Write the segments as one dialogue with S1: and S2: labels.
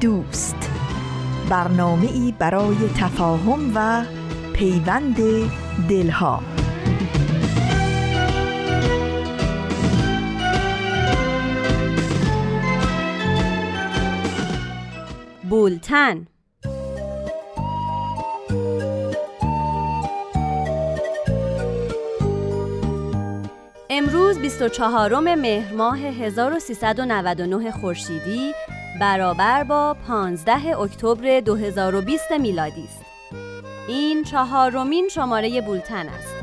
S1: دوست. برنامه ای برای تفاهم و پیوند دلها.
S2: بولتن. امروز 24 مهر ماه 1399 خورشیدی. برابر با 15 اکتبر 2020 میلادی است. این چهارمین شماره بولتن است.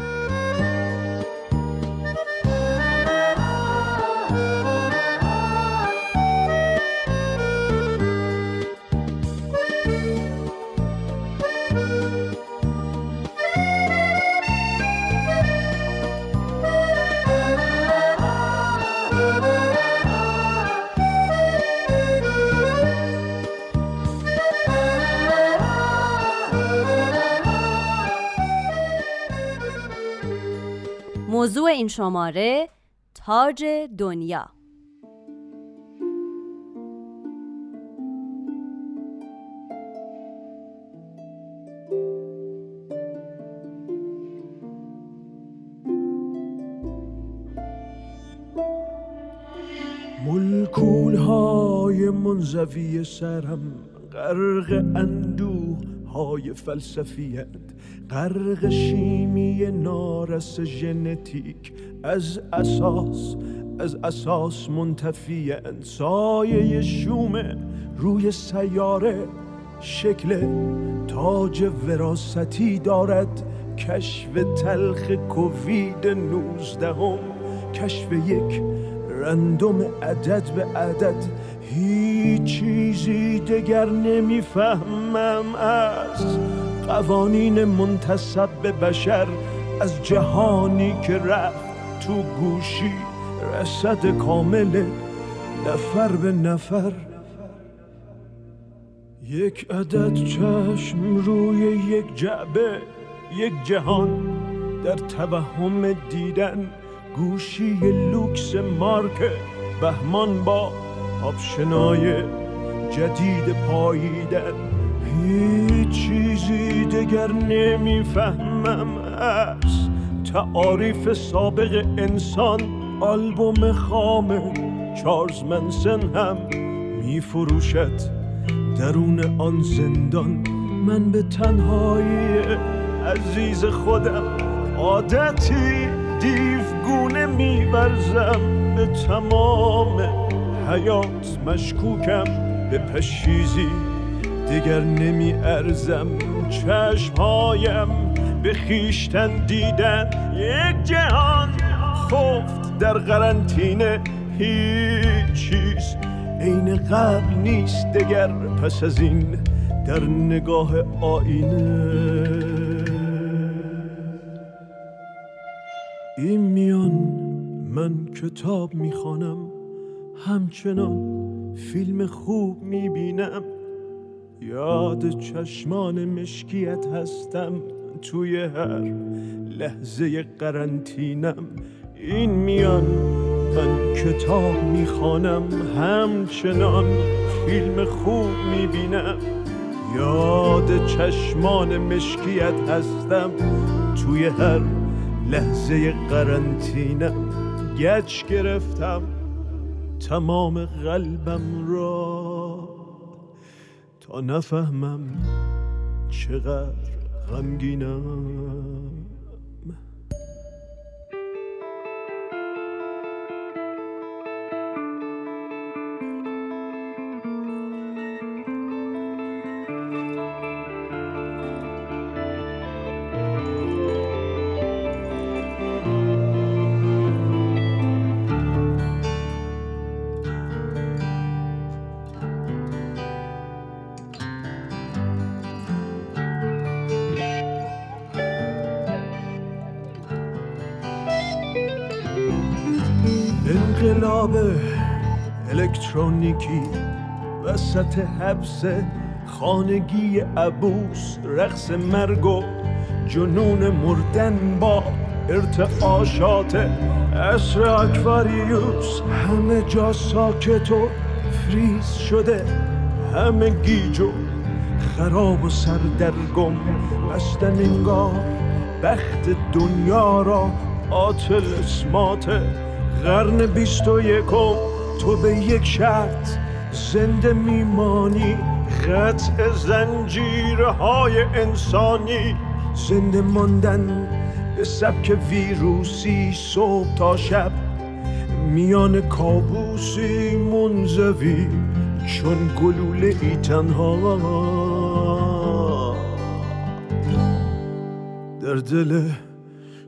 S2: این شماره تاج دنیا.
S3: ملکول های منزوی سرم غرق اندوه های فلسفیت غرق شیمی نارس ژنتیک از اساس از اساس منتفی سایه شومه روی سیاره شکل تاج وراستی دارد. کشف تلخ کووید نوزدهم کشف یک رندوم عدد به عدد. چیزی دگر نمی‌فهمم. از قوانین منتصب به بشر از جهانی که رفت تو گوشی رسد کامل نفر به نفر. یک عدد چشم روی یک جعبه یک جهان در توهم دیدن. گوشی لوکس مارک بهمان با آپشنای جدید پاییدن هیچ چیزی دگر نمی‌فهمم. از تعاریف سابق انسان آلبوم خام چارلز منسن هم میفروشد. درون آن زندان من به تنهایی عزیز خودم عادتی دیوگونه میورزم. به تمام حیات مشکوکم به پشیزی دیگر نمی ارزم چشمهایم به خیشتن دیدن یک جهان. خفت در قرنطینه هیچ چیز عین قبل نیست دگر پس از این در نگاه آینه. این میان من کتاب می‌خوانم. همچنان فیلم خوب می‌بینم. یاد چشمان مشکیت هستم. توی هر لحظه قرنطینم. این میان من کتاب می‌خوانم. همچنان فیلم خوب می‌بینم. یاد چشمان مشکیت هستم. توی هر لحظه قرنطینم. گچ گرفتم. تمام قلبم را تا نفهمم چقدر غمگینم. الکترونیکی وسط حبس خانگی عبوس رقص مرگ و جنون مردن با ارتعاشات عصر اکواریوس. همه جا ساکت و فریز شده همه گیج و خراب و سردرگم. بستن انگار بخت دنیا را آتل اسمات قرن بیست و یکم. تو به یک شرط زنده میمانی قطع زنجیرهای انسانی. زنده ماندن به سبک ویروسی صبح تا شب. میان کابوسی منزوی چون گلوله ای تنها. در دل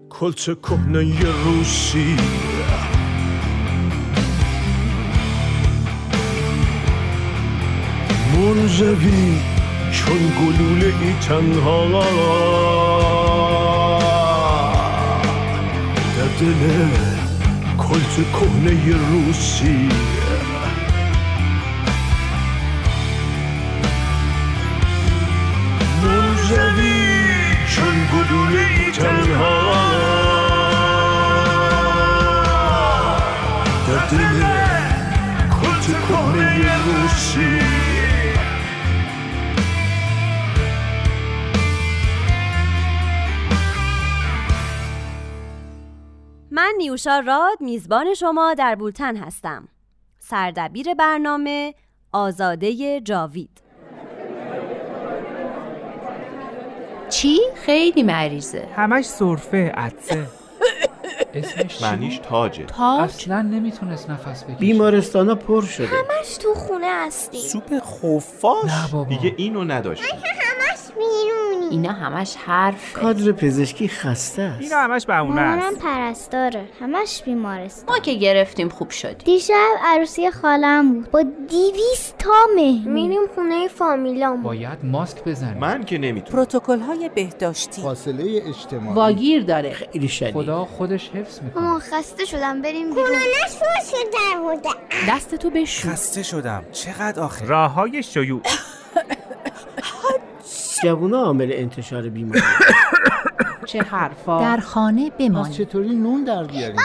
S3: کلچ کهنه روسی منزوی چون گلوله ای تنها در دل کلت کهنه روسی
S2: من نیوشا راد میزبان شما در بولتن هستم. سردبیر برنامه آزاده جاوید.
S4: چی؟ خیلی مریضه.
S5: همش سرفه عدسه
S6: اسمش
S7: معنیش تاجه
S4: تاج.
S5: اصلا نمی‌تونست نفس بکشه.
S8: بیمارستانا پر شده.
S9: همش تو خونه هستیم.
S7: سوپ خفاش.
S5: نه بابا.
S7: دیگه اینو نداشتیم.
S9: همش بیرونی
S4: اینا همش حرف
S8: کادر پزشکی خسته است.
S5: اینا همش بهونه
S9: مامانم
S5: است
S9: پرستاره. همش بیمارستان.
S4: ما که گرفتیم خوب شدیم.
S9: دیشب عروسی خالم بود. با دیویست تا مهمون. میریم خونه فامیلام
S5: باید ماسک بزنیم.
S7: من که نمی‌تونم.
S10: پروتکل های بهداشتی.
S11: فاصله اجتماعی.
S4: واگیر داره.
S8: خیلی شدید.
S5: خدا خودش حفظ می‌کنه.
S9: مامان خسته شدم. بریم بیرون. در بوده.
S4: دست تو بشو.
S10: خسته شدم. چقدر آخه؟
S5: راه های شیوع.
S8: جوونا عامل انتشار بیماری.
S4: چه حرفا؟
S10: در خانه
S11: پس
S10: بمانید.
S11: چطوری نون در بیاریم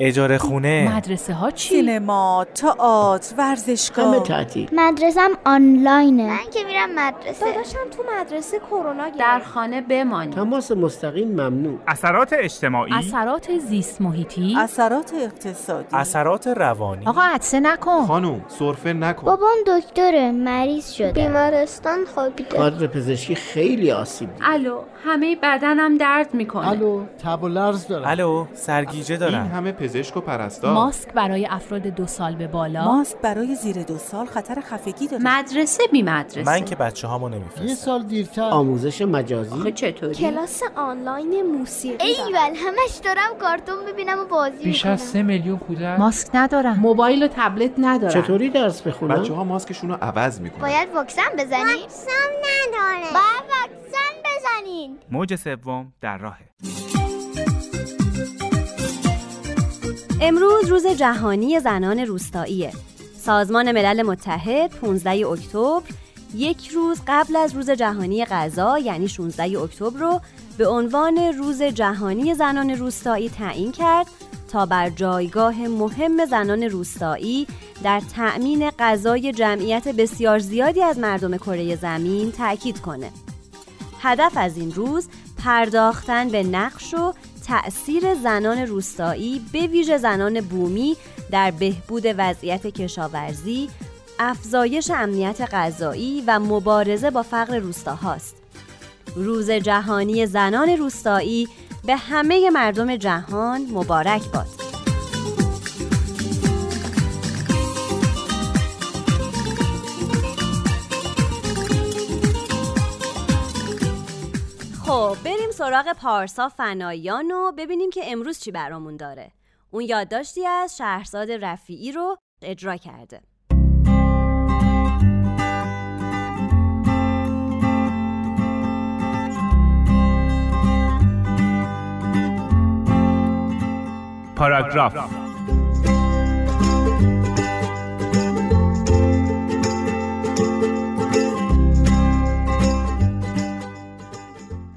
S10: اجاره خونه.
S4: مدرسه ها چی؟
S10: سینما تئاتر
S8: همه
S10: ورزشگاه
S8: تعطیل.
S9: مدرسم آنلاینه. من که میرم مدرسه. داداشم تو مدرسه کرونا
S4: در خانه بمانید.
S8: تماس مستقیم ممنوع.
S5: اثرات اجتماعی.
S4: اثرات زیست محیطی.
S10: اثرات اقتصادی.
S11: اثرات روانی.
S10: آقا عدسه نکن.
S7: خانوم سرفه نکن.
S9: بابام دکتره. مریض شده. بیمارستان خوابیده.
S8: کادر پزشکی خیلی آسیب دید.
S4: الو همه بدنم درد می‌کنه.
S11: الو تب و لرز دارم.
S10: الو سرگیجه
S7: این
S10: دارم
S7: همه پزشک و پرستار.
S4: ماسک برای افراد دو سال به بالا.
S10: ماسک برای زیر دو سال خطر خفگی داره.
S4: مدرسه بی مدرسه.
S11: بچه هامو نمیفرستم. یه سال دیرتر.
S8: آموزش مجازی.
S4: آخه چطوری؟
S9: کلاس آنلاین موسیقی ایول همش دارم کارتون ببینم و بازی
S5: بیش از سه میلیون کودک.
S10: ماسک ندارم.
S4: موبایل و تبلت ندارم.
S8: چطوری درس بخونم؟
S7: بچه ها ماسکشون رو عوض می‌کنن.
S9: باید واکسن بزنید؟ واکسن نداره باید واکسن بزنید.
S5: موج سوم در راهه.
S2: امروز روز جهانی زنان روستاییه سازمان ملل متحد 15 اکتبر یک روز قبل از روز جهانی غذا یعنی 16 اکتبر رو به عنوان روز جهانی زنان روستایی تعیین کرد تا بر جایگاه مهم زنان روستایی در تأمین غذای جمعیت بسیار زیادی از مردم کره زمین تأکید کنه. هدف از این روز پرداختن به نقش و تأثیر زنان روستایی به ویژه زنان بومی در بهبود وضعیت کشاورزی، افزایش امنیت غذایی و مبارزه با فقر روستاهاست. روز جهانی زنان روستایی به همه مردم جهان مبارک باد. خب بریم سراغ پارسا فنایان و ببینیم که امروز چی برامون داره. اون یادداشتی از شهرزاد رفیعی رو اجرا کرده.
S5: پاراگراف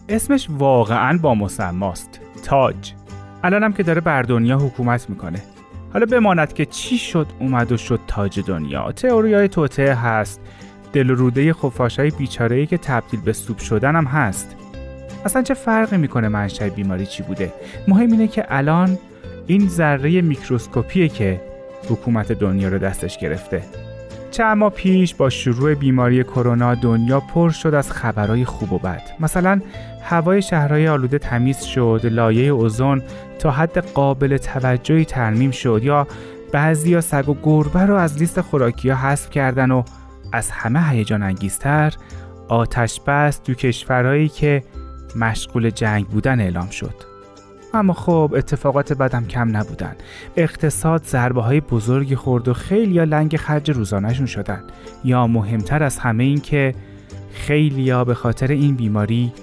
S5: اسمش واقعا با مسماست. تاج. الانم که داره بر دنیا حکومت می‌کنه. حالا بماند که چی شد اومد و شد تاج دنیا. تئوریای توته هست. دل روده خفاشای بیچاره‌ای که تبدیل به سوپ شدن هم هست. اصلا چه فرقی می‌کنه منشأ بیماری چی بوده؟ مهم اینه که الان این ذره میکروسکوپیه که حکومت دنیا رو دستش گرفته. چند ماه پیش با شروع بیماری کرونا دنیا پر شد از خبرهای خوب و بد. مثلا هوای شهرهای آلوده تمیز شد لایه اوزون تا حد قابل توجهی ترمیم شد یا بعضیا سگ و گربه رو از لیست خوراکی ها حذف کردن و از همه هیجان انگیزتر آتش بس تو کشورهایی که مشغول جنگ بودن اعلام شد. اما خب اتفاقات بدم کم نبودن. اقتصاد ضربه های بزرگی خورد و خیلی یا لنگ خرج روزانهشون شدن. یا مهمتر از همه این که خیلی به خاطر این بیماری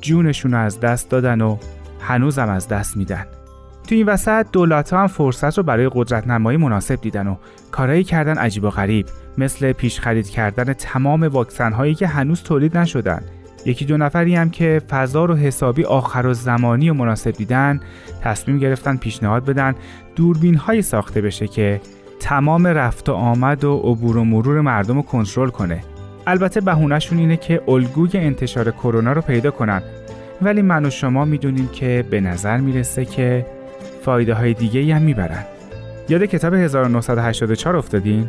S5: جونشون رو از دست دادن و هنوزم از دست میدن. تو این وسط دولت هم فرصت رو برای قدرت نمایی مناسب دیدن و کارایی کردن عجیب و غریب مثل پیش خرید کردن تمام واکسن هایی که هنوز تولید نشدن. یکی دو نفری هم که فضا رو حسابی آخر و زمانی و مناسب دیدن تصمیم گرفتن پیشنهاد بدن دوربین های ساخته بشه که تمام رفت و آمد و عبور و مرور مردم رو کنترل کنه البته بهونهشون اینه که الگوی انتشار کرونا رو پیدا کنن ولی من و شما می‌دونیم که به نظر می‌رسه که فایده های دیگه هم می‌برن یاد کتاب 1984 افتادین؟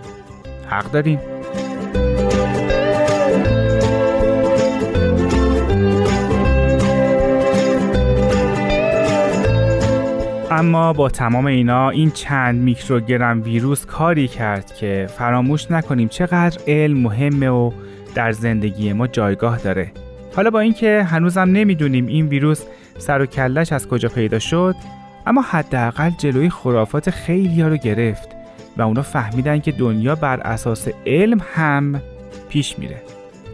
S5: حق دارین؟ اما با تمام اینا این چند میکروگرم ویروس کاری کرد که فراموش نکنیم چقدر علم مهمه و در زندگی ما جایگاه داره. حالا با اینکه هنوزم نمی‌دونیم این ویروس سر و کلش از کجا پیدا شد اما حداقل جلوی خرافات خیلی ها رو گرفت و اونا فهمیدن که دنیا بر اساس علم هم پیش میره.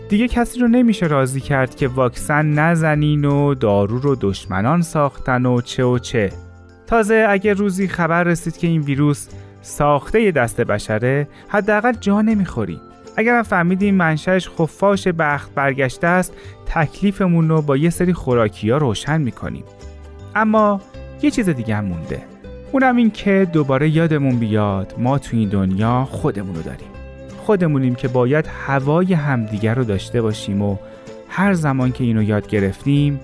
S5: دیگه کسی رو نمیشه راضی کرد که واکسن نزنین و دارو رو دشمنان ساختن و چه و چه. تازه اگر روزی خبر رسید که این ویروس ساخته دست بشره حداقل جا اگر فهمیدیم منشأش خفاش بخت برگشته است تکلیفمون رو با یه سری خوراکی ها روشن می‌کنیم. اما یه چیز دیگه هم مونده. اونم این که دوباره یادمون بیاد ما تو این دنیا خودمونو داریم. خودمونیم که باید هوای همدیگر رو داشته باشیم و هر زمان که اینو یاد گرفتیم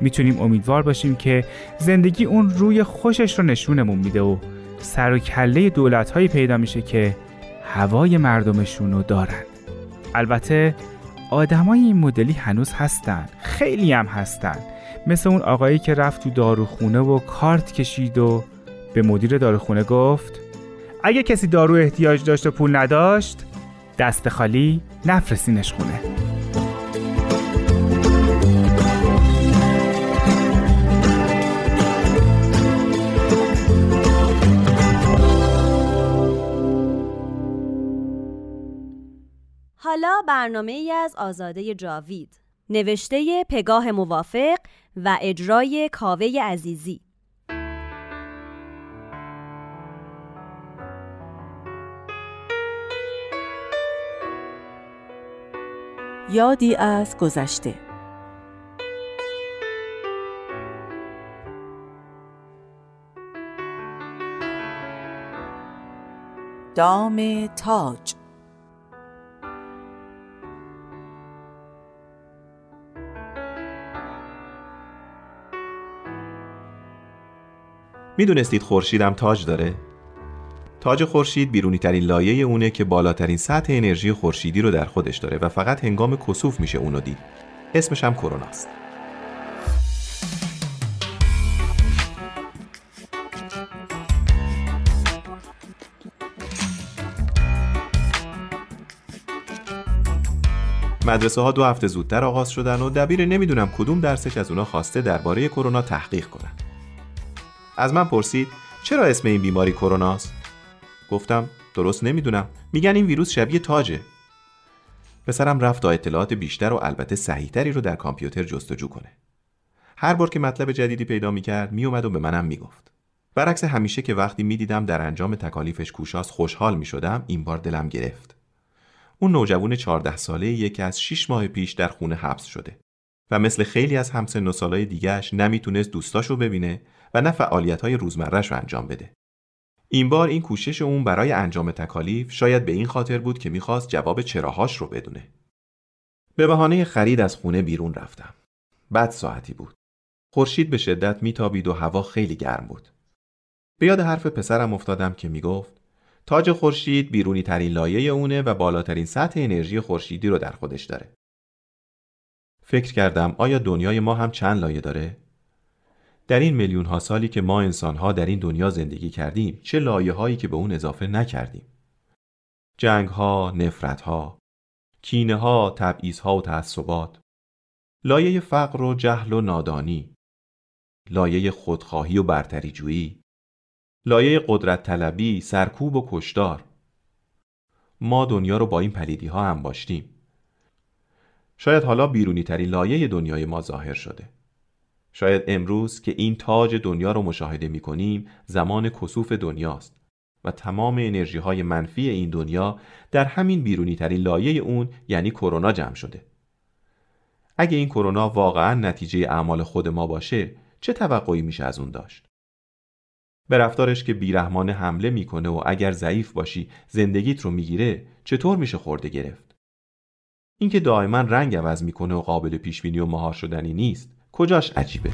S5: می‌تونیم امیدوار باشیم که زندگی اون روی خوشش رو نشونمون میده و سر و کله دولت هایی پیدا میشه که هوای مردمشون رو دارن. البته آدمای این مدلی هنوز هستن خیلی هم هستن. مثل اون آقایی که رفت تو داروخونه و کارت کشید و به مدیر داروخونه گفت اگه کسی دارو احتیاج داشت و پول نداشت دست خالی نفرسینش خونه.
S2: حالا برنامه ای از آزاده جاوید نوشته پگاه موافق و اجرای کاوه عزیزی.
S10: یادی از گذشته. دام تاج.
S7: می‌دونستید خورشیدم تاج داره؟ تاج خورشید بیرونی ترین لایه اونه که بالاترین سطح انرژی خورشیدی رو در خودش داره و فقط هنگام کسوف میشه اونو دید. اسمش هم کروناست. مدرسه ها دو هفته زودتر آغاز شدن و دبیر نمی‌دونم کدوم درسش از اونا خواسته درباره کرونا تحقیق کنن. از من پرسید چرا اسم این بیماری کروناست؟ گفتم درست نمی‌دونم. میگن این ویروس شبیه تاجه. پسرم رفت تا اطلاعات بیشتر و البته صحیحتری رو در کامپیوتر جستجو کنه. هر بار که مطلب جدیدی پیدا می‌کرد میومد و به منم می‌گفت. برعکس همیشه که وقتی می‌دیدم در انجام تکالیفش کوشاست خوشحال می‌شدم این بار دلم گرفت. اون نوجوان 14 ساله یکی از 6 ماه پیش در خونه حبس شده و مثل خیلی از همسن و سالای دیگهش نمی‌تونست دوستاشو ببینه و نه فعالیت های روزمرش رو انجام بده. این بار این کوشش اون برای انجام تکالیف شاید به این خاطر بود که می‌خواست جواب چراهاش رو بدونه. به بهانه خرید از خونه بیرون رفتم. بعد ساعتی بود. خورشید به شدت میتابید و هوا خیلی گرم بود. به یاد حرف پسرم افتادم که می‌گفت تاج خورشید بیرونی ترین لایه اونه و بالاترین سطح انرژی خورشیدی رو در خودش داره. فکر کردم آیا دنیای ما هم چند لایه داره؟ در این میلیون ها سالی که ما انسان ها در این دنیا زندگی کردیم چه لایه هایی که به اون اضافه نکردیم؟ جنگ ها، نفرت ها، کینه ها، تبعیض ها و تعصبات، لایه فقر و جهل و نادانی، لایه خودخواهی و برتری جویی، لایه قدرت طلبی، سرکوب و کشدار. ما دنیا رو با این پلیدی ها هم باشتیم. شاید حالا بیرونی ترین لایه دنیای ما ظاهر شده. شاید امروز که این تاج دنیا رو مشاهده می کنیم زمان کسوف دنیاست و تمام انرژی های منفی این دنیا در همین بیرونی ترین لایه اون یعنی کرونا جمع شده. اگه این کرونا واقعا نتیجه اعمال خود ما باشه چه توقعی میشه از اون داشت؟ به رفتارش که بیرحمانه حمله می‌کنه و اگر ضعیف باشی زندگیت رو می‌گیره چطور میشه خورده گرفت؟ اینکه دائما رنگ عوض می‌کنه و قابل پیش بینی و مهار شدنی نیست کجاش عجیبه؟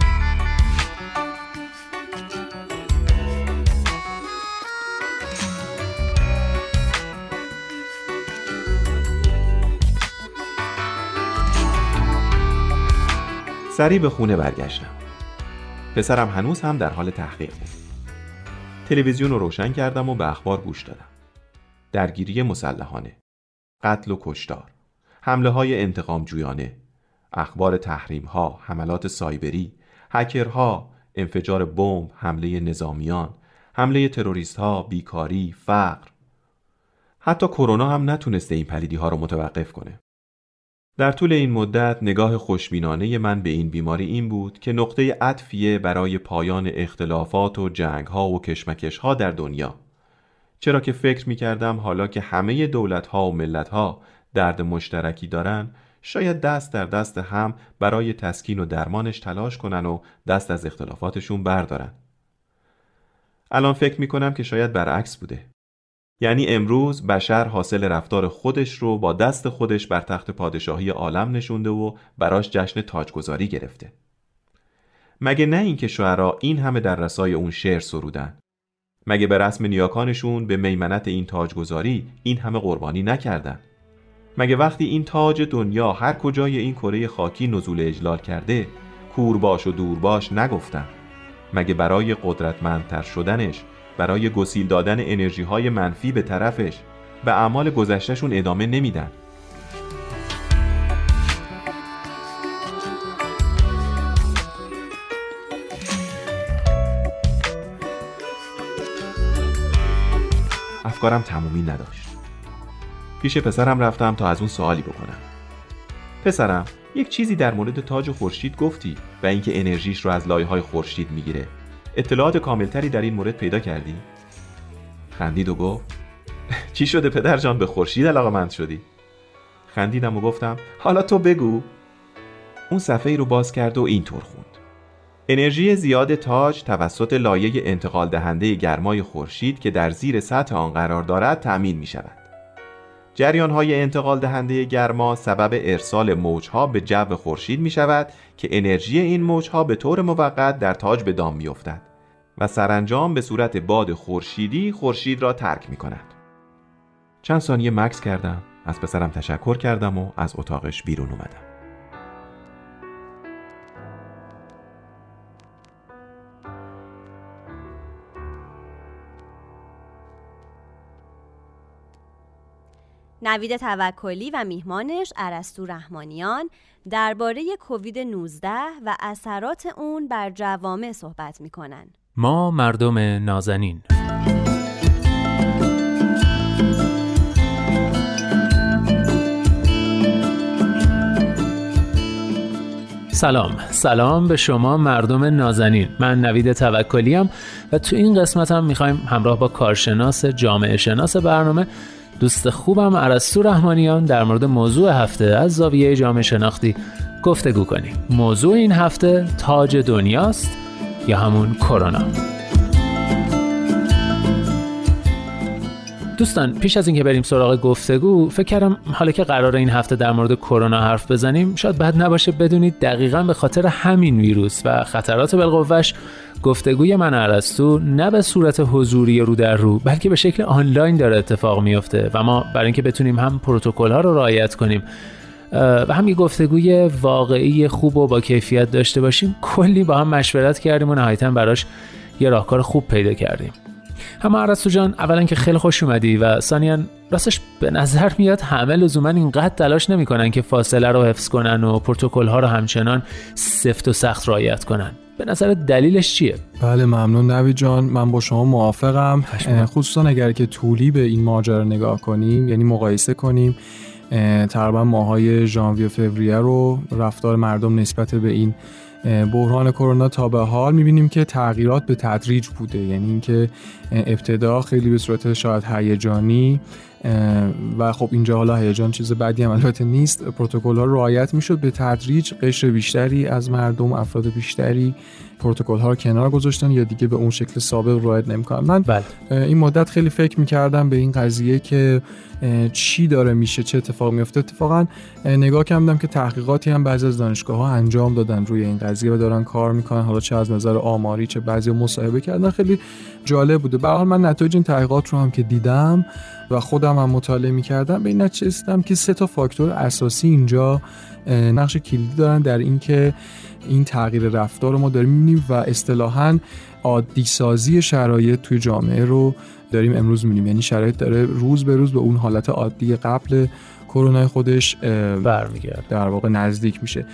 S7: سریع به خونه برگشتم. پسرم هنوز هم در حال تحقیق بود. تلویزیون رو روشن کردم و به اخبار گوش دادم. درگیری مسلحانه قتل و کشتار حمله های انتقام جویانه اخبار تحریم ها حملات سایبری هکرها انفجار بمب حمله نظامیان حمله تروریست ها بیکاری فقر. حتی کرونا هم نتونسته این پلیدی ها رو متوقف کنه. در طول این مدت نگاه خوشبینانه من به این بیماری این بود که نقطه عطفیه برای پایان اختلافات و جنگ ها و کشمکش ها در دنیا. چرا که فکر می کردم حالا که همه دولت ها و ملت ها درد مشترکی دارن شاید دست در دست هم برای تسکین و درمانش تلاش کنن و دست از اختلافاتشون بردارن. الان فکر می کنم که شاید برعکس بوده. یعنی امروز بشر حاصل رفتار خودش رو با دست خودش بر تخت پادشاهی عالم نشونده و براش جشن تاجگذاری گرفته. مگه نه اینکه شعرا این همه در رسای اون شعر سرودن؟ مگه به رسم نیاکانشون به میمنت این تاجگذاری این همه قربانی نکردن؟ مگه وقتی این تاج دنیا هر کجای این کره خاکی نزول اجلال کرده کورباش و دورباش نگفتن؟ مگه برای قدرتمندتر شدنش برای گسیل دادن انرژی های منفی به طرفش به اعمال گذشتهشون ادامه نمیدن؟ افکارم تمومی نداشت. پیش پسرم رفتم تا از اون سوالی بکنم. پسرم یک چیزی در مورد تاج خورشید گفتی و اینکه انرژیش رو از لایه های خورشید می‌گیره. اطلاعات کاملتری در این مورد پیدا کردی؟ خندید و گفت چی شده پدر جان به خورشید علاقه شدی؟ خندیدم و گفتم حالا تو بگو. اون صفحه ای رو باز کرد و اینطور خوند. انرژی زیاد تاج توسط لایه انتقال دهنده گرمای خورشید که در زیر سطح آن قرار دارد تأمین می شود جریان های انتقال دهنده گرما سبب ارسال موجها به جو خورشید می شود که انرژی این موجها به طور موقت در تاج به دام می افتد و سرانجام به صورت باد خورشیدی خورشید را ترک می کند. چند ثانیه مکس کردم از پسرم تشکر کردم و از اتاقش بیرون اومدم.
S2: نوید توکلی و میهمانش ارسطو رحمانیان درباره کووید 19 و اثرات اون بر جوامع صحبت می‌کنن.
S6: ما مردم نازنین. سلام. سلام به شما مردم نازنین. من نوید توکلیم و تو این قسمت هم می‌خوایم همراه با کارشناس جامعه شناس برنامه دوست خوبم عرستو رحمانیان در مورد موضوع هفته از زاویه جامعه شناختی گفتگو کنیم. موضوع این هفته تاج دنیاست یا همون کرونا؟ دوستان پیش از اینکه بریم سراغ گفتگو فکر کردم حالا که قرار این هفته در مورد کرونا حرف بزنیم شاید بد نباشه بدونید دقیقا به خاطر همین ویروس و خطرات بالقوهش گفتگوی من ارسطو نه به صورت حضوری رو در رو بلکه به شکل آنلاین داره اتفاق میفته و ما برای اینکه بتونیم هم پروتکل ها رو رعایت کنیم و هم یه گفتگوی واقعی خوب و با کیفیت داشته باشیم کلی با هم مشورت کردیم و نهایتا براش یه راهکار خوب پیدا کردیم. اما عرستو جان اولا که خیلی خوش اومدی و ثانیا راستش به نظر میاد همه لزوما اینقدر تلاش نمی‌کنن که فاصله رو حفظ کنن و پروتکل ها رو همچنان سفت و سخت رعایت کنن. به نظر دلیلش چیه؟
S12: بله ممنون نوی جان. من با شما موافقم. خصوصا اگر که طولی به این ماجرا نگاه کنیم یعنی مقایسه کنیم تقریبا ماهای ژانویه فوریه رو رفتار مردم نسبت به این بحران کرونا تا به حال می‌بینیم که تغییرات به تدریج بوده. یعنی اینکه ابتدا خیلی به صورت شاید هیجانی و خب اینجا حالا هیجان چیز بدی هم البته نیست. پروتکل ها رعایت می‌شد به تدریج قشر بیشتری از مردم افراد بیشتری پروتکل ها رو کنار گذاشتن یا دیگه به اون شکل سابق رعایت نمی‌کنن. من
S6: بله.
S12: این مدت خیلی فکر می‌کردم به این قضیه که چی داره میشه چه اتفاق میفته اتفاقا نگاه کردم که تحقیقاتی هم بعضی از دانشگاه ها انجام دادن روی این قضیه و دارن کار می‌کنن. حالا چه از نظر آماری چه بعضی مصاحبه کردن. خیلی جالب بوده. به حال من نتایج این تحقیقات رو هم که دیدم و خودم هم مطالعه می‌کردم به این نتیجه رسیدم که سه تا فاکتور اساسی اینجا نقش کلیدی دارن در اینکه این تغییر رفتار رو ما داریم می‌بینیم و اصطلاحا عادی سازی شرایط توی جامعه رو داریم امروز می‌بینیم. یعنی شرایط داره روز به روز به اون حالت عادی قبل کرونا خودش
S6: برمیگرده.
S12: در واقع نزدیک میشه.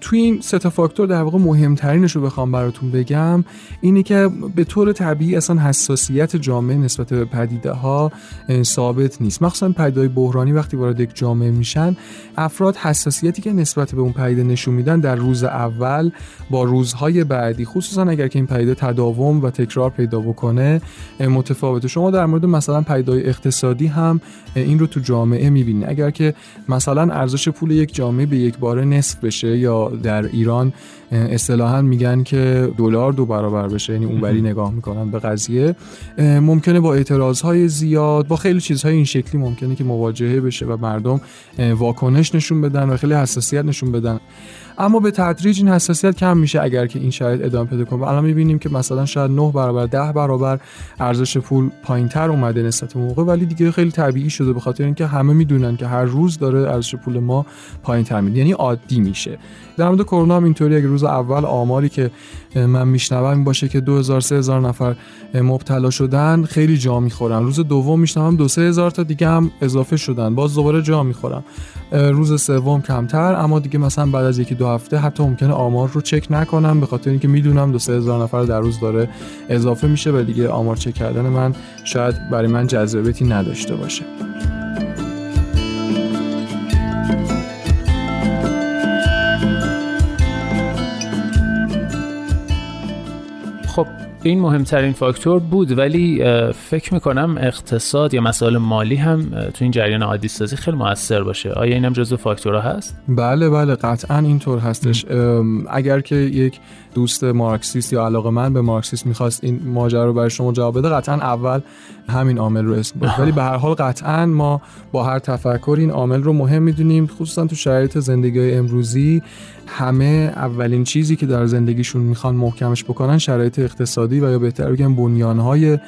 S12: توی این سه تا فاکتور در واقع مهمترینش رو بخوام براتون بگم اینه که به طور طبیعی اصلا حساسیت جامعه نسبت به پدیده ها ثابت نیست. مخصوصا پدیده بحرانی وقتی وارد یک جامعه میشن افراد حساسیتی که نسبت به اون پدیده نشون میدن در روز اول با روزهای بعدی خصوصا اگر که این پدیده تداوم و تکرار پیدا بکنه متفاوته. شما در مورد مثلا پدیده اقتصادی هم این رو تو جامعه می‌بینید اگر که مثلا ارزش پول یک جامعه به یک باره نصف بشه یا در ایران اصطلاحا میگن که دلار دو برابر بشه یعنی اونوری نگاه می‌کنن به قضیه. ممکنه با اعتراض های زیاد با خیلی چیزهای این شکلی ممکنه که مواجهه بشه و مردم واکنش نشون بدن و خیلی حساسیت نشون بدن. اما به تدریج این حساسیت کم میشه اگر که این شرایط ادامه پیدا کنه. الان می‌بینیم که مثلا شاید 9 برابر 10 برابر ارزش پول پایینتر اومده نسبت موقع ولی دیگه خیلی طبیعی شده به خاطر اینکه همه می‌دونن که هر روز داره ارزش پول ما پایینتر میاد یعنی عادی میشه. در مورد کرونا هم اینطوری اگه روز اول آماری که من میشنوم این باشه که 2000 3000 نفر مبتلا شدن خیلی جا می‌خورن. روز دوم میشنوم 2 3000 تا دیگه هم اضافه شدن. باز دوباره جا می‌خورم روز سوم کمتر اما دیگه مثلا بعد از یکی دو هفته حتی ممکنه آمار رو چک نکنم به خاطر اینکه می‌دونم دو سه هزار نفر در روز داره اضافه میشه و دیگه آمار چک کردن من شاید برای من جذابیتی نداشته باشه.
S6: خب این مهمترین فاکتور بود ولی فکر می‌کنم اقتصاد یا مسائل مالی هم تو این جریان عادی سازی خیلی موثر باشه. آیا اینم جزو فاکتورها هست؟
S12: بله بله قطعا اینطور هستش. اگر که یک دوست مارکسیست یا علاقه من به مارکسیست می‌خواست این ماجرا رو برای شما جواب بده قطعا اول همین عامل رو اسم بود ولی به هر حال قطعا ما با هر تفکر این عامل رو مهم می‌دونیم خصوصا تو شرایط زندگی امروزی همه اولین چیزی که در زندگیشون می‌خوان محکمش بکنن شرایط اقتصادی و یا بهتر بگم بنیانهای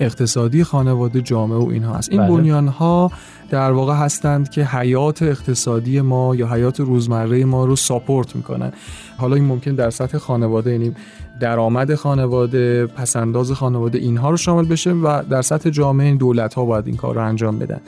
S12: اقتصادی خانواده جامعه و اینها هست. این بله. بنیانها در واقع هستند که حیات اقتصادی ما یا حیات روزمره ما رو ساپورت می‌کنن. حالا این ممکن در سطح خانواده یعنی درآمد خانواده پسنداز خانواده اینها رو شامل بشه و در سطح جامعه این دولت ها باید این کار رو انجام بدن.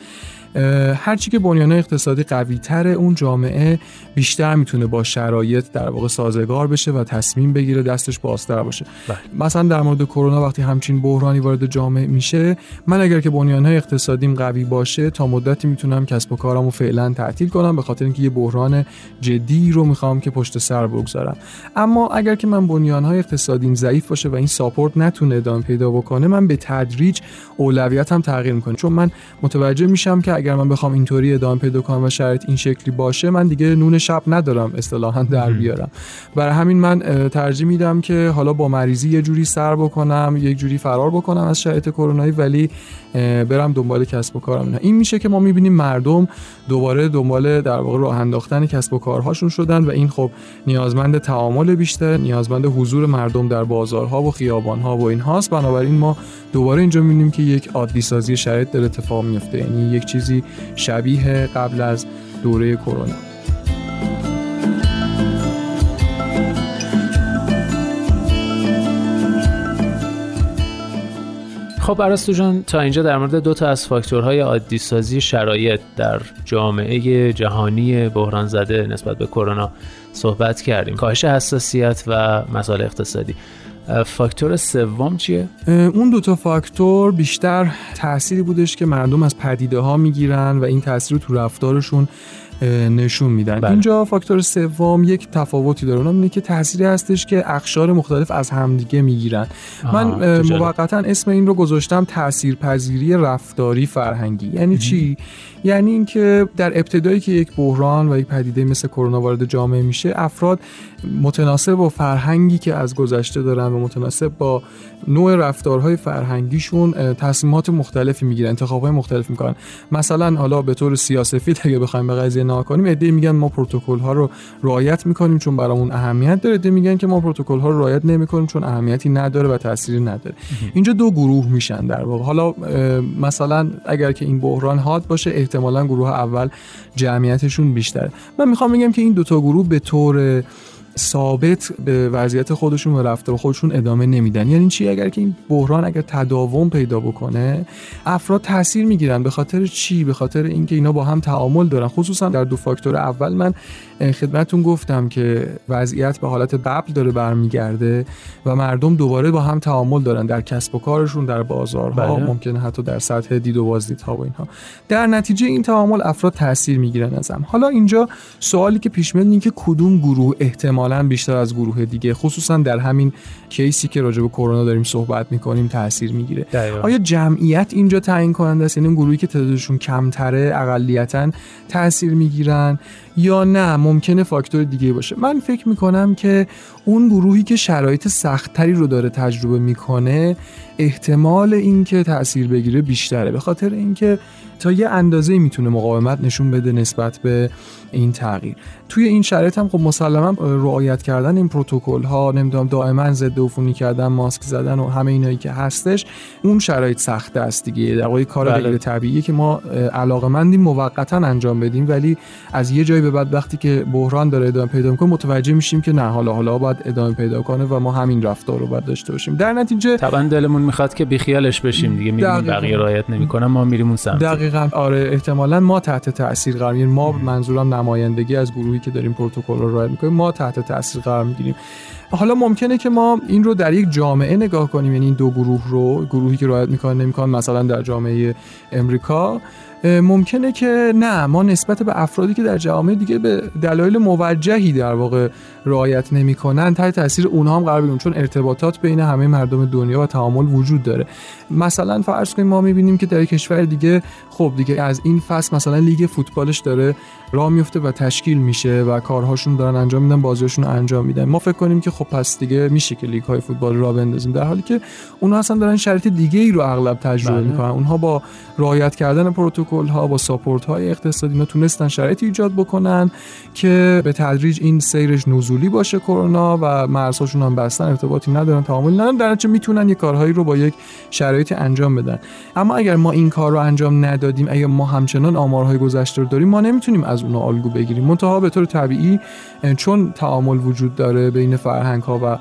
S12: هرچی که بنیان اقتصادی قوی تره اون جامعه بیشتر می‌تونه با شرایط در واقع سازگار بشه و تصمیم بگیره دستش بازتر باشه.
S6: بله.
S12: مثلا در مورد کرونا وقتی همچین بحرانی وارد جامعه میشه من اگر که بنیانهای اقتصادیم قوی باشه تا مدتی می‌تونم کسب و کارمو فعلا تعطیل کنم به خاطر اینکه یه بحران جدی رو می‌خوام که پشت سر بگذارم. اما اگر که من بنیانهای اقتصادیم ضعیف باشه و این ساپورت نتونه ادامه پیدا بکنه من به تدریج اولویتم تغییر می‌کنه. چون من متوجه میشم که اگر من بخوام اینطوری ادامه پیدا کنم و شرایط این شکلی باشه من دیگه نون شب ندارم اصطلاحا در بیارم. برای همین من ترجیح میدم که حالا با مریضی یه جوری سر بکنم یک جوری فرار بکنم از شرایط کرونایی ولی برم دنبال کسب و کارم. این میشه که ما می‌بینیم مردم دوباره دنبال در واقع راه انداختن کسب و کارهاشون شدن و این خب نیازمند تعامل بیشتر نیازمند حضور مردم در بازارها و خیابانها و این هاست بنابراین ما دوباره اینجا می‌بینیم که یک عادی سازی شرایط در اتفاق میفته یعنی یک چیزی شبیه قبل از دوره کرونا.
S6: خب ارسطو جان تا اینجا در مورد دو تا از فاکتورهای عادی سازی شرایط در جامعه جهانی بحران زده نسبت به کرونا صحبت کردیم. کاهش حساسیت و مسائل اقتصادی. فاکتور سوم چیه؟
S12: اون دو تا فاکتور بیشتر تأثیری بودش که مردم از پدیده ها می‌گیرن و این تاثیر رو تو رفتارشون نشون میدن.
S6: بله.
S12: اینجا فاکتور سوم یک تفاوتی داره. اونم اینه که تأثیری هستش که اقشار مختلف از همدیگه می‌گیرن. من موقتا اسم این رو گذاشتم تاثیرپذیری رفتاری فرهنگی. یعنی چی؟ یعنی اینکه در ابتدایی که یک بحران و یک پدیده مثل کرونا وارد جامعه میشه افراد متناسب با فرهنگی که از گذشته دارن و متناسب با نوع رفتارهای فرهنگیشون تصمیمات مختلفی می‌گیرن انتخابهای مختلف می‌کنن. مثلا حالا به طور سیاسفید اگه بخوایم به قضیه نگاه کنیم ایده میگن ما پروتکل ها رو رعایت می‌کنیم چون برامون اهمیت داره. ایده میگن که ما پروتکل ها رو رعایت نمی‌کنیم چون اهمیتی نداره و تأثیری نداره. اینجا دو گروه میشن در واقع. حالا مثلا اگر که این بحران حاد باشه احتمالا گروه اول جمعیتشون بیشتره. من می‌خوام بگم که این دوتا گروه به طور ثابت به وضعیت خودشون و رفتار خودشون ادامه نمیدن. یعنی چی؟ اگر که این بحران اگر تداوم پیدا بکنه افراد تاثیر می‌گیرن به خاطر چی؟ به خاطر اینکه اینا با هم تعامل دارن. خصوصا در دو فاکتور اول من خدمتتون گفتم که وضعیت به حالت قبل داره برمیگرده و مردم دوباره با هم تعامل دارن در کسب و کارشون در بازارها
S6: بله.
S12: ممکنه حتی در سطح دید و بازدیدها و اینها. در نتیجه این تعامل افراد تاثیر می‌گیرن ازم. حالا اینجا سوالی که پیش میاد که کدوم گروه احتمالاً بیشتر از گروه دیگه خصوصا در همین کیسی که راجع به کرونا داریم صحبت می‌کنیم تاثیر می‌گیره. آیا جمعیت اینجا تعیین کننده است؟ یعنی اون گروهی که تعدادشون کمتره اقلیتا تاثیر می‌گیرن؟ یا نه ممکنه فاکتور دیگه باشه. من فکر می‌کنم که اون گروهی که شرایط سختتری رو داره تجربه می‌کنه احتمال اینکه تاثیر بگیره بیشتره. به خاطر اینکه تا یه اندازه می‌تونه مقاومت نشون بده نسبت به این تغییر. توی این شرایط هم خب مسلما رعایت کردن این پروتکل ها نمی‌دونم دائما ضد عفونی کردن ماسک زدن و همه اینایی که هستش اون شرایط سخته است دیگه. در واقع کار
S6: بله.
S12: غیر طبیعیه که ما علاقمندیم موقتا انجام بدیم ولی از یه جایی به بعد وقتی که بحران داره ادامه پیدا می‌کنه متوجه میشیم که نه حالا حالا باید ادامه پیدا کنه و ما همین رفتار رو باید داشته باشیم. در نتیجه
S6: طبعا دلمون می‌خواد که بیخیالش بشیم دیگه می‌بینیم
S12: دقیقاً.
S6: بقیه رعایت نمی‌کنن ما میریم اون سمت.
S12: دقیقا. آره احتمالا ما تحت تاثیر قرار می‌گیریم. ما منظورم نمایندگی از گروهی که داریم پروتکل رو رعایت می‌کنیم ما تحت تاثیر قرار می‌گیریم. حالا ممکنه که ما این رو در یک جامعه نگاه کنیم یعنی این دو گروه رو گروهی که رعایت می‌کنن نمی‌کنن مثلا در جامعه امریکا. ممکنه که نه ما نسبت به افرادی که در جامعه دیگه به دلایل موجهی در واقع رعایت نمی‌کنن تحت تاثیر اونها هم قرار بگیریم چون ارتباطات بین همه مردم دنیا و تعامل وجود داره. مثلا فرض کنیم ما می‌بینیم که در کشور دیگه خب دیگه از این فصل مثلا لیگ فوتبالش داره راه میفته و تشکیل میشه و کارهاشون دارن انجام میدن بازیاشون انجام میدن. ما فکر کنیم که خب پس دیگه میشه که لیگ های فوتبال را بندازیم. در حالی که اونها اصلا دارن شرایط دیگه ای رو اغلب تجربه
S6: بله.
S12: می‌کنن. اونها با رعایت کردن پروتکل ها با ساپورت های اقتصادی تونستن شرایطی ایجاد بکنن که به تدریج این سیرش نزولی باشه کرونا و مرزهاشون هم بستن ارتباطی ندارن تعامل ندارن در نتیجه می‌تونن یه کارهایی رو با یک شرایطی انجام بدن. اما اگر ما این کار رو انجام ندادیم اگر ما همچنان آمارهای گذشته رو داریم ما نمی‌تونیم از اونها الگو بگیریم. منتها به طور طبیعی چون تعامل وجود داره بین فرهنگ ها و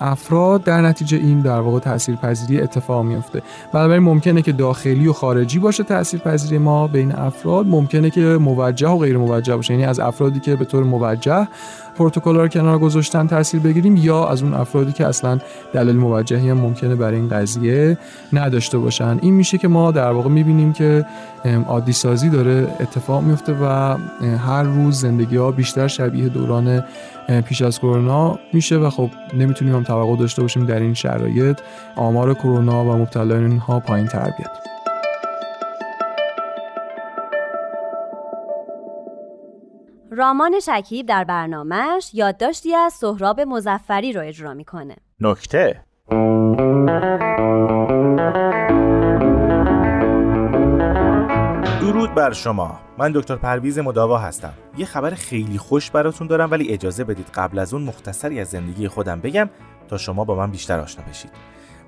S12: افراد در نتیجه این در واقع تاثیرپذیری اتفاق میفته بنابراین ممکنه که داخلی و خارجی باشه تاثیرپذیری ما بین افراد. ممکنه که موجه و غیر موجه باشه. یعنی از افرادی که به طور موجه پروتکل رو کنار گذاشتن تاثیر بگیریم یا از اون افرادی که اصلا دلیل موجهی هم ممکنه برای این قضیه نداشته باشن. این میشه که ما در واقع می‌بینیم که عادی سازی داره اتفاق میفته و هر روز زندگی ها بیشتر شبیه دوران پیش از کرونا. میشه و خب نمی‌تونیم هم توقع داشته باشیم در این شرایط آمار کرونا و مبتلایان ها پایین تر بیاد.
S2: رامان شکیب در برنامهش یادداشتی از سهراب مزفری رو اجرا می‌کنه.
S11: نکته. درود بر شما. من دکتر پرویز مداوا هستم. یه خبر خیلی خوش براتون دارم ولی اجازه بدید قبل از اون مختصری از زندگی خودم بگم تا شما با من بیشتر آشنا بشید.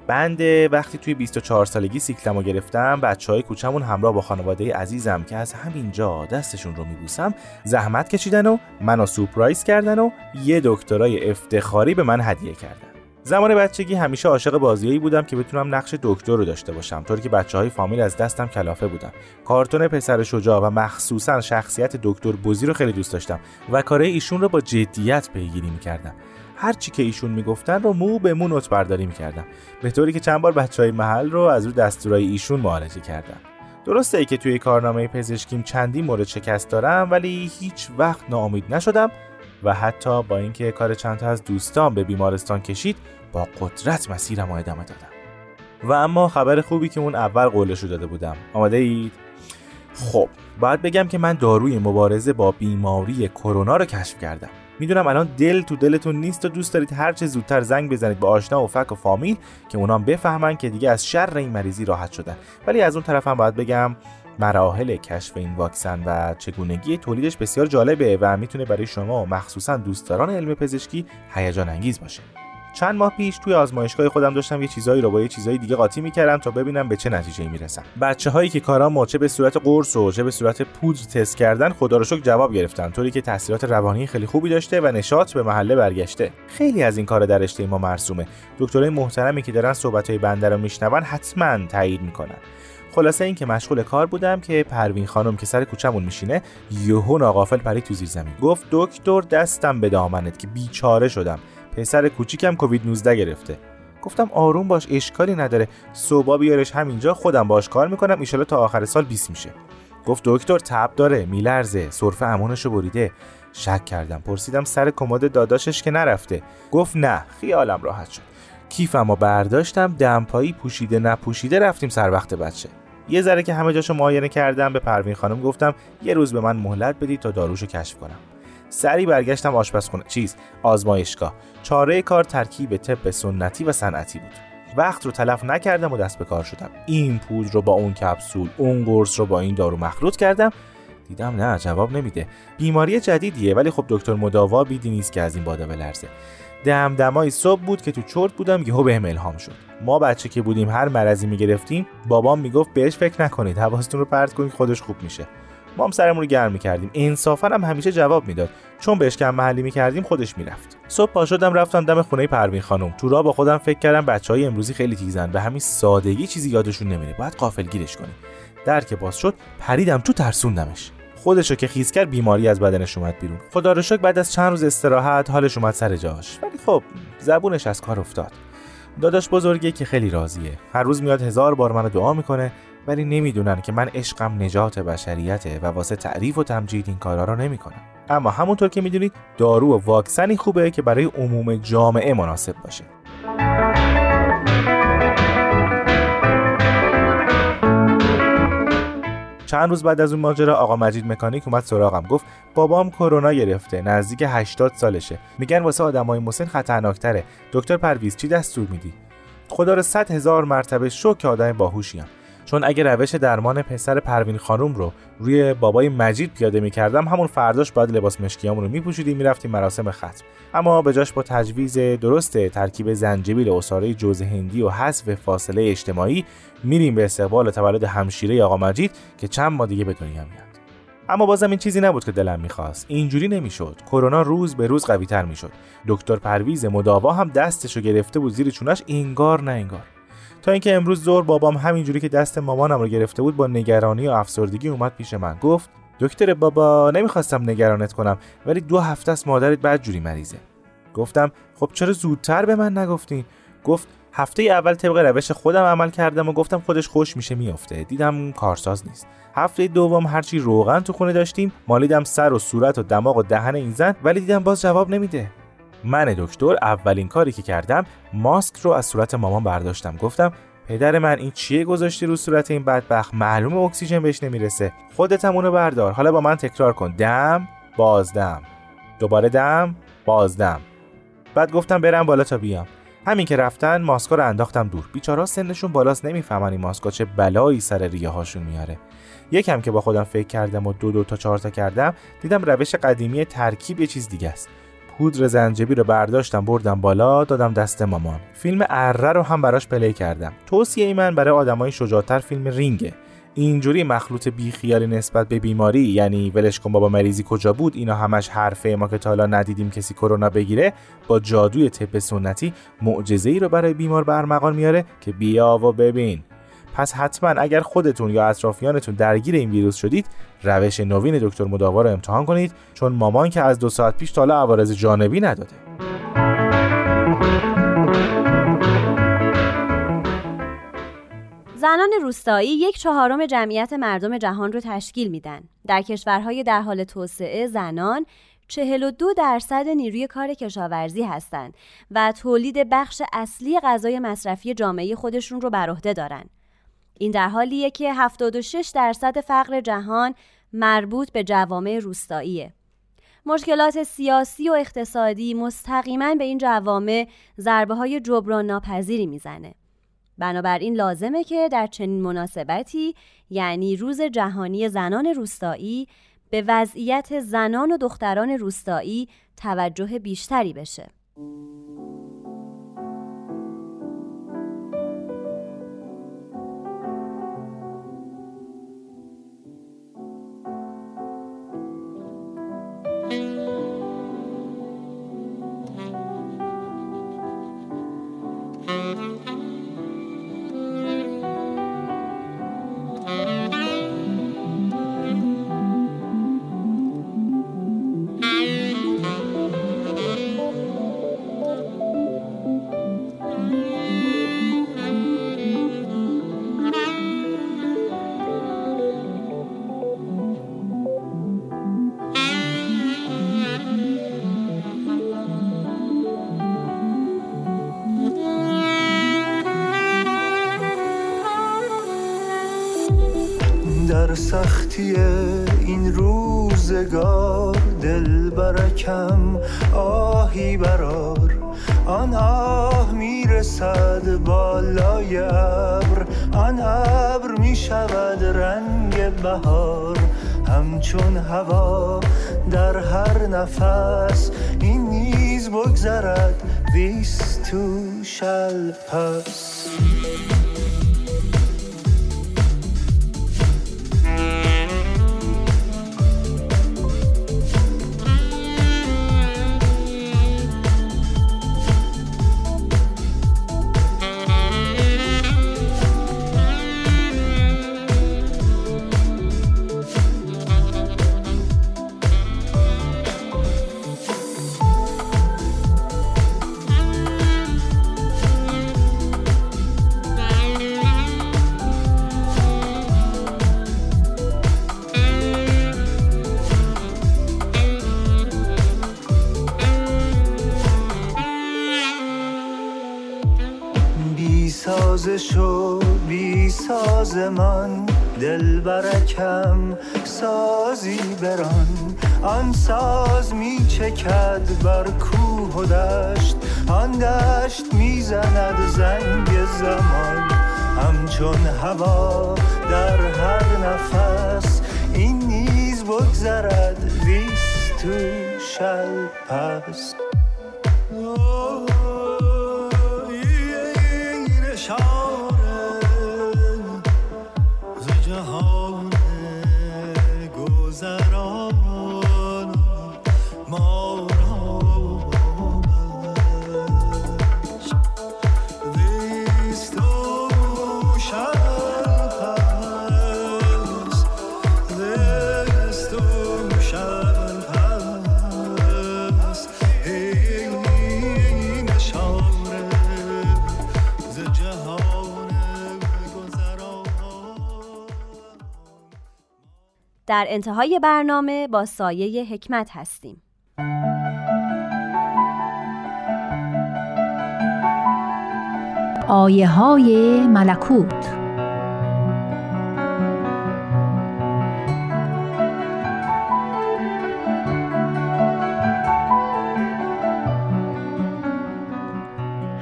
S11: بنده وقتی توی 24 سالگی سیکلمو گرفتم بچه های کوچمون همراه با خانواده عزیزم که از همینجا دستشون رو میبوسم زحمت کشیدن و منو سورپرایز کردن و یه دکترای افتخاری به من هدیه کردن. زمان بچگی همیشه عاشق بازیایی بودم که بتونم نقش دکتر رو داشته باشم طوری که بچه های فامیل از دستم کلافه بودن. کارتون پسر شجاع و مخصوصا شخصیت دکتر بوزی رو خیلی دوست داشتم و کاره ایشون رو با جدیت پیگیری می‌کردم. هر چی که ایشون می‌گفتن رو مو به مو نوت برداری می‌کردم به طوری که چند بار بچه های محل رو از رو دستورای ایشون معالجه کردم. درسته ای که توی کارنامه پزشکیم چندی مورد شکست دارم ولی هیچ وقت ناامید نشدم. و حتی با اینکه کار چند تا از دوستان به بیمارستان کشید با قدرت مسیرم رو ادامه دادم. و اما خبر خوبی که اون اول قولش داده بودم. آماده اید؟ خب باید بگم که من داروی مبارزه با بیماری کرونا رو کشف کردم. می‌دونم الان دل تو دلتون نیست و دوست دارید هر چه زودتر زنگ بزنید به آشنا و فک و فامیل که اونام بفهمن که دیگه از شر این مریضی راحت شدن. ولی از اون طرف هم باید بگم مراحل کشف این واکسن و چگونگی تولیدش بسیار جالبه و می‌تونه برای شما مخصوصا دوستداران علم پزشکی هیجان انگیز باشه. چند ماه پیش توی آزمایشگاه خودم داشتم یه چیزایی رو با یه چیزایی دیگه قاطی می‌کردم تا ببینم به چه نتیجه می‌رسم. بچه هایی که کارامو چه به صورت قرص و چه به صورت پودر تست کردن خدا رو شکر جواب گرفتن طوری که تاثیرات روانی خیلی خوبی داشته و نشاط به محله برگشته. خیلی از این کار در رشته ما مرسومه. دکترای محترمی که دارن صحبت های بنده رو میشنون حتما تایید می‌کنن. خلاصه این که مشغول کار بودم که پروین خانم که سر کوچمون میشینه یهو ناقافل پرید تو زیر زمین گفت دکتر دستم به دامنت که بیچاره شدم. پسر کوچیکم کووید 19 گرفته. گفتم آروم باش اشکالی نداره. صبح بیارش همینجا خودم باش کار می‌کنم. ایشالا تا آخر سال 20 میشه. گفت دکتر تب داره. میلرزه. سرفه امونشو بریده. شک کردم. پرسیدم سر کمد داداشش که نرفته؟ گفت نه خیالم راحت شد. کیفم و برداشتم. دمپایی پوشیده نپوشیده رفتیم سر وقت بچه. یه ذره که همه جاشو معاینه کردم به پروین خانم گفتم یه روز به من مهلت بدید تا داروشو کشف کنم. سری برگشتم آشپزخونه چیز آزمایشگاه. چاره کار ترکیب طب سنتی و صنعتی بود. وقت رو تلف نکردم و دست به کار شدم. این پودر رو با اون کپسول اون قرص رو با این دارو مخلوط کردم. دیدم نه جواب نمیده. بیماری جدیدیه ولی خب دکتر مداوا بیدی نیست که از این بادا بلرزه. دمدمای صبح بود که تو چرت بودم یهو بهم الهام شد. ما بچه که بودیم هر مرضی می‌گرفتیم بابام می‌گفت بهش فکر نکنید حواستون رو پرت کنید خودش خوب میشه. ما هم سرمون رو گرم می‌کردیم. انصافا هم همیشه جواب می‌داد. چون بهش کم محلی می‌کردیم خودش می‌رفت. صبح پا شدم رفتم دم خونه پروین خانم. تو راه با خودم فکر کردم بچه های امروزی خیلی تیزن. به همین سادگی چیزی یادشون نمیره. باید قافلگیرش کنیم. در که باز شد پریدم تو ترسوندمش. خودشو که خیز کرد بیماری از بدنش اومد بیرون. خدا رو شکر بعد از چند روز استراحت حالش اومد سر جاش. ولی خب زبونش از کار افتاد. داداش بزرگی که خیلی راضیه. هر روز میاد هزار بار منو دعا می‌کنه ولی نمی‌دونن که من عشقم نجات بشریته و واسه تعریف و تمجید این کارا رو نمی‌کنم. اما همونطور که می‌دونید دارو و واکسنی خوبه که برای عموم جامعه مناسب باشه. چند روز بعد از اون ماجرا آقا مجید مکانیک اومد سراغم گفت بابام کرونا گرفته نزدیک 80 سالشه. میگن واسه آدمای مسن خطرناکتره. دکتر پرویز چی دستور میدی؟ خدا رو صد هزار مرتبه شو که آدم باهوشیم چون اگه روش درمان پسر پروین خانوم رو روی بابای مجید پیاده می‌کردم همون فرداش باید لباس مشکیامون رو میپوشیدیم می‌رفتیم مراسم ختم. اما به جاش با تجویز درست ترکیب زنجبیل اساره جوز هندی و حذف فاصله اجتماعی میریم به استقبال تولد همشیره آقا مجید که چند ماه دیگه به دنیا میاد. اما بازم این چیزی نبود که دلم می‌خواست. اینجوری نمی‌شد. کرونا روز به روز قوی تر می‌شد. دکتر پرویز مداوا هم دستشو گرفته بود زیر چونش انگار نه انگار. تا اینکه امروز زور بابام همینجوری که دست مامانم رو گرفته بود با نگرانی و افسردگی اومد پیش من. گفت دکتر بابا نمی‌خواستم نگرانت کنم ولی دو هفته است مادرت بدجوری مریضه. گفتم خب چرا زودتر به من نگفتین گفت هفته اول طبق روش خودم عمل کردم و گفتم خودش خوش میشه میافته. دیدم کارساز نیست. هفته دوم هرچی روغن تو خونه داشتیم مالیدم سر و صورت و دماغ و دهن این زن ولی دیدم باز جواب نمیده. من دکتر اولین کاری که کردم ماسک رو از صورت مامان برداشتم. گفتم پدر من این چیه گذاشتی رو صورت این بدبخت؟ معلوم اکسیژن بهش نمی‌رسه. خودت هم اونو بردار. حالا با من تکرار کن. دم بازدم. دوباره دم بازدم. بعد گفتم برم بالا تا بیام. همین که رفتن ماسکا رو انداختم دور. بیچارا سنشون بالاست نمی‌فهمن این ماسکا چه بلایی سر ریه هاشون میاره. یکم که با خودم فکر کردم و دو دو تا چهار تا کردم دیدم روش قدیمی ترکیب یه چیز دیگه است. پودر زنجبیل رو برداشتم بردم بالا دادم دست مامان. فیلم اره رو هم براش پلی کردم. توصیه ای من برای آدمای شجاعتر فیلم رینگه. اینجوری مخلوط بیخیالی نسبت به بیماری یعنی ولش کن بابا مریضی کجا بود اینا همش حرفه ما که تا حالا ندیدیم کسی کرونا بگیره با جادوی طب سنتی معجزه ای رو برای بیمار برمغان میاره که بیا و ببین. پس حتما اگر خودتون یا اطرافیانتون درگیر این ویروس شدید روش نوین دکتر مداوا رو امتحان کنید چون مامان که از دو ساعت پیش تا عوارض جانبی نداده
S2: زنان روستایی یک چهارم جمعیت مردم جهان رو تشکیل میدن. در کشورهای در حال توسعه زنان 42 درصد نیروی کار کشاورزی هستند و تولید بخش اصلی غذای مصرفی جامعه خودشون رو بر عهده دارن. این در حالیه که 76 درصد فقر جهان مربوط به جوامع روستاییه. مشکلات سیاسی و اقتصادی مستقیما به این جوامع ضربه های جبران ناپذیری می‌زنه. بنابراین لازمه که در چنین مناسبتی یعنی روز جهانی زنان روستایی به وضعیت زنان و دختران روستایی توجه بیشتری بشه.
S13: می‌شود رنگ بهار. همچون هوا در هر نفس این نیز بگذرد ویس تو شل پس سازش و بی ساز من دل برکم سازی بران. آن ساز می چکد بر کوه و دشت آن دشت می زند زنگ زمان. همچون هوا در هر نفس این نیز بگذرد ویست تو شل پس
S2: در انتهای برنامه با سایه حکمت هستیم.
S4: آیه های ملکوت.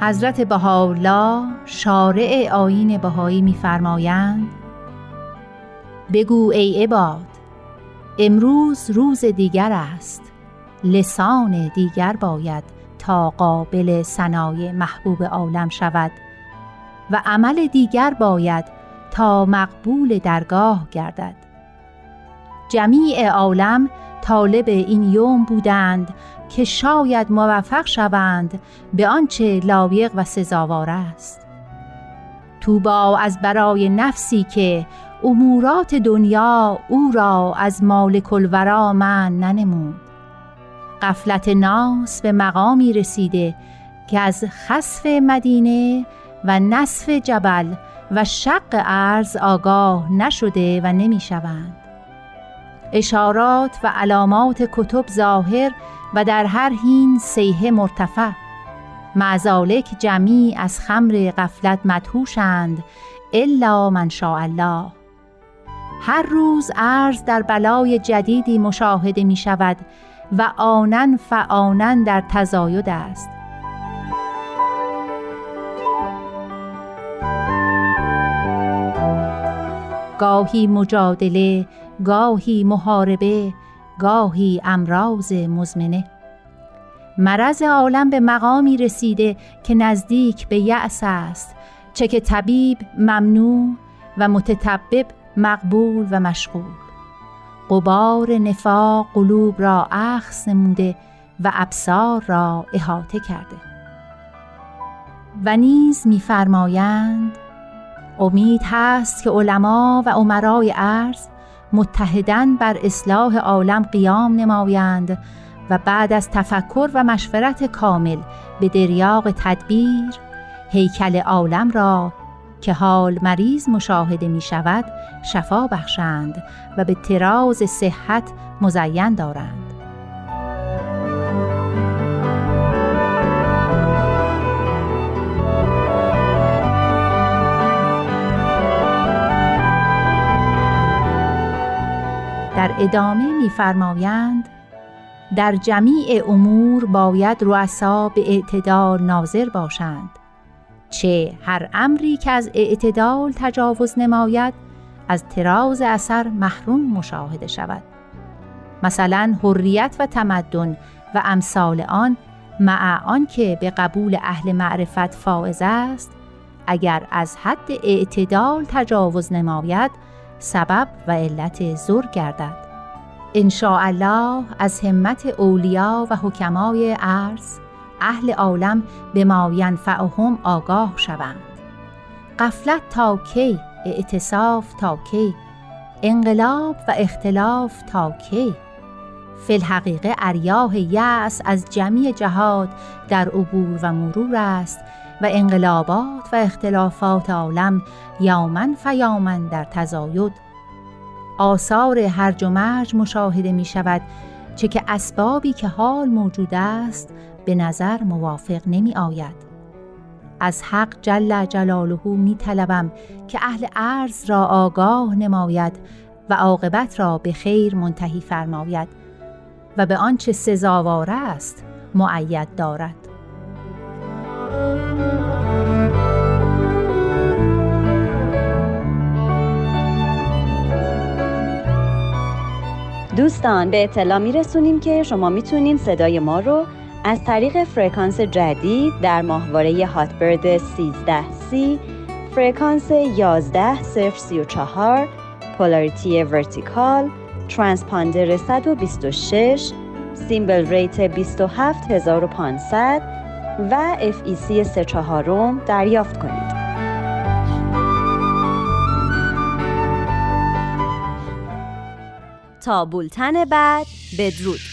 S4: حضرت بهاءالله شارع آیین بهایی می‌فرمایند بگو ای عباد امروز روز دیگر است. لسان دیگر باید تا قابل سنای محبوب عالم شود و عمل دیگر باید تا مقبول درگاه گردد. جمیع عالم طالب این یوم بودند که شاید موفق شوند به آنچه لایق و سزاوار است. توبا از برای نفسی که امورات دنیا او را از مالک الورا من ننمود. قفلت ناس به مقامی رسیده که از خصف مدینه و نصف جبل و شق ارز آگاه نشده و نمی شوند. اشارات و علامات کتب ظاهر و در هر هین سیه مرتفع. معزالک جمعی از خمر قفلت مدهوشند الا من شاء الله. هر روز ارز در بلای جدیدی مشاهده می شود و آنن فآنن در تزاید است. گاهی مجادله گاهی محاربه گاهی امراض مزمنه. مرض عالم به مقامی رسیده که نزدیک به یأس است چه که طبیب ممنوع و متطبب مقبول و مشغول. قبار نفاق قلوب را اخص نموده و ابصار را احاطه کرده. و نیز میفرمایند امید هست که علما و عمرای ارز متحدن بر اصلاح عالم قیام نمایند و بعد از تفکر و مشورت کامل به دریاق تدبیر هیکل عالم را که حال مریض مشاهده می شود شفا بخشند و به تراز صحت مزین دارند. در ادامه می‌فرمایند در جمیع امور باید رؤسا به اعتدال ناظر باشند. چه هر امری که از اعتدال تجاوز نماید از تراز اثر محروم مشاهده شود. مثلا حریت و تمدن و امثال آن مع آنکه به قبول اهل معرفت فائز است اگر از حد اعتدال تجاوز نماید سبب و علت زور گردد. ان الله از همت اولیا و حکمای عرض اهل عالم به ما ینفعهم آگاه شوند. قفلت تا کی؟ اعتصاف تا کی؟ انقلاب و اختلاف تا کی؟ فی الحقیقه اریاه یأس از جمعی جهات در عبور و مرور است و انقلابات و اختلافات عالم یومن فیامن در تزاید. آثار هرج و مرج مشاهده می شود چه که اسبابی که حال موجود است به نظر موافق نمی آید. از حق جل جلاله می طلبم که اهل عرض را آگاه نماید و عاقبت را به خیر منتهی فرماید و به آنچه سزاوار است معید دارد.
S2: دوستان به اطلاع می رسونیم که شما می‌تونید صدای ما رو از طریق فرکانس جدید در ماهواره Hotbird 13C فرکانس 11034 polarity vertical transponder 126 symbol rate 27500 و FEC 34 دریافت کنید. تا بولتن بعد بدرود.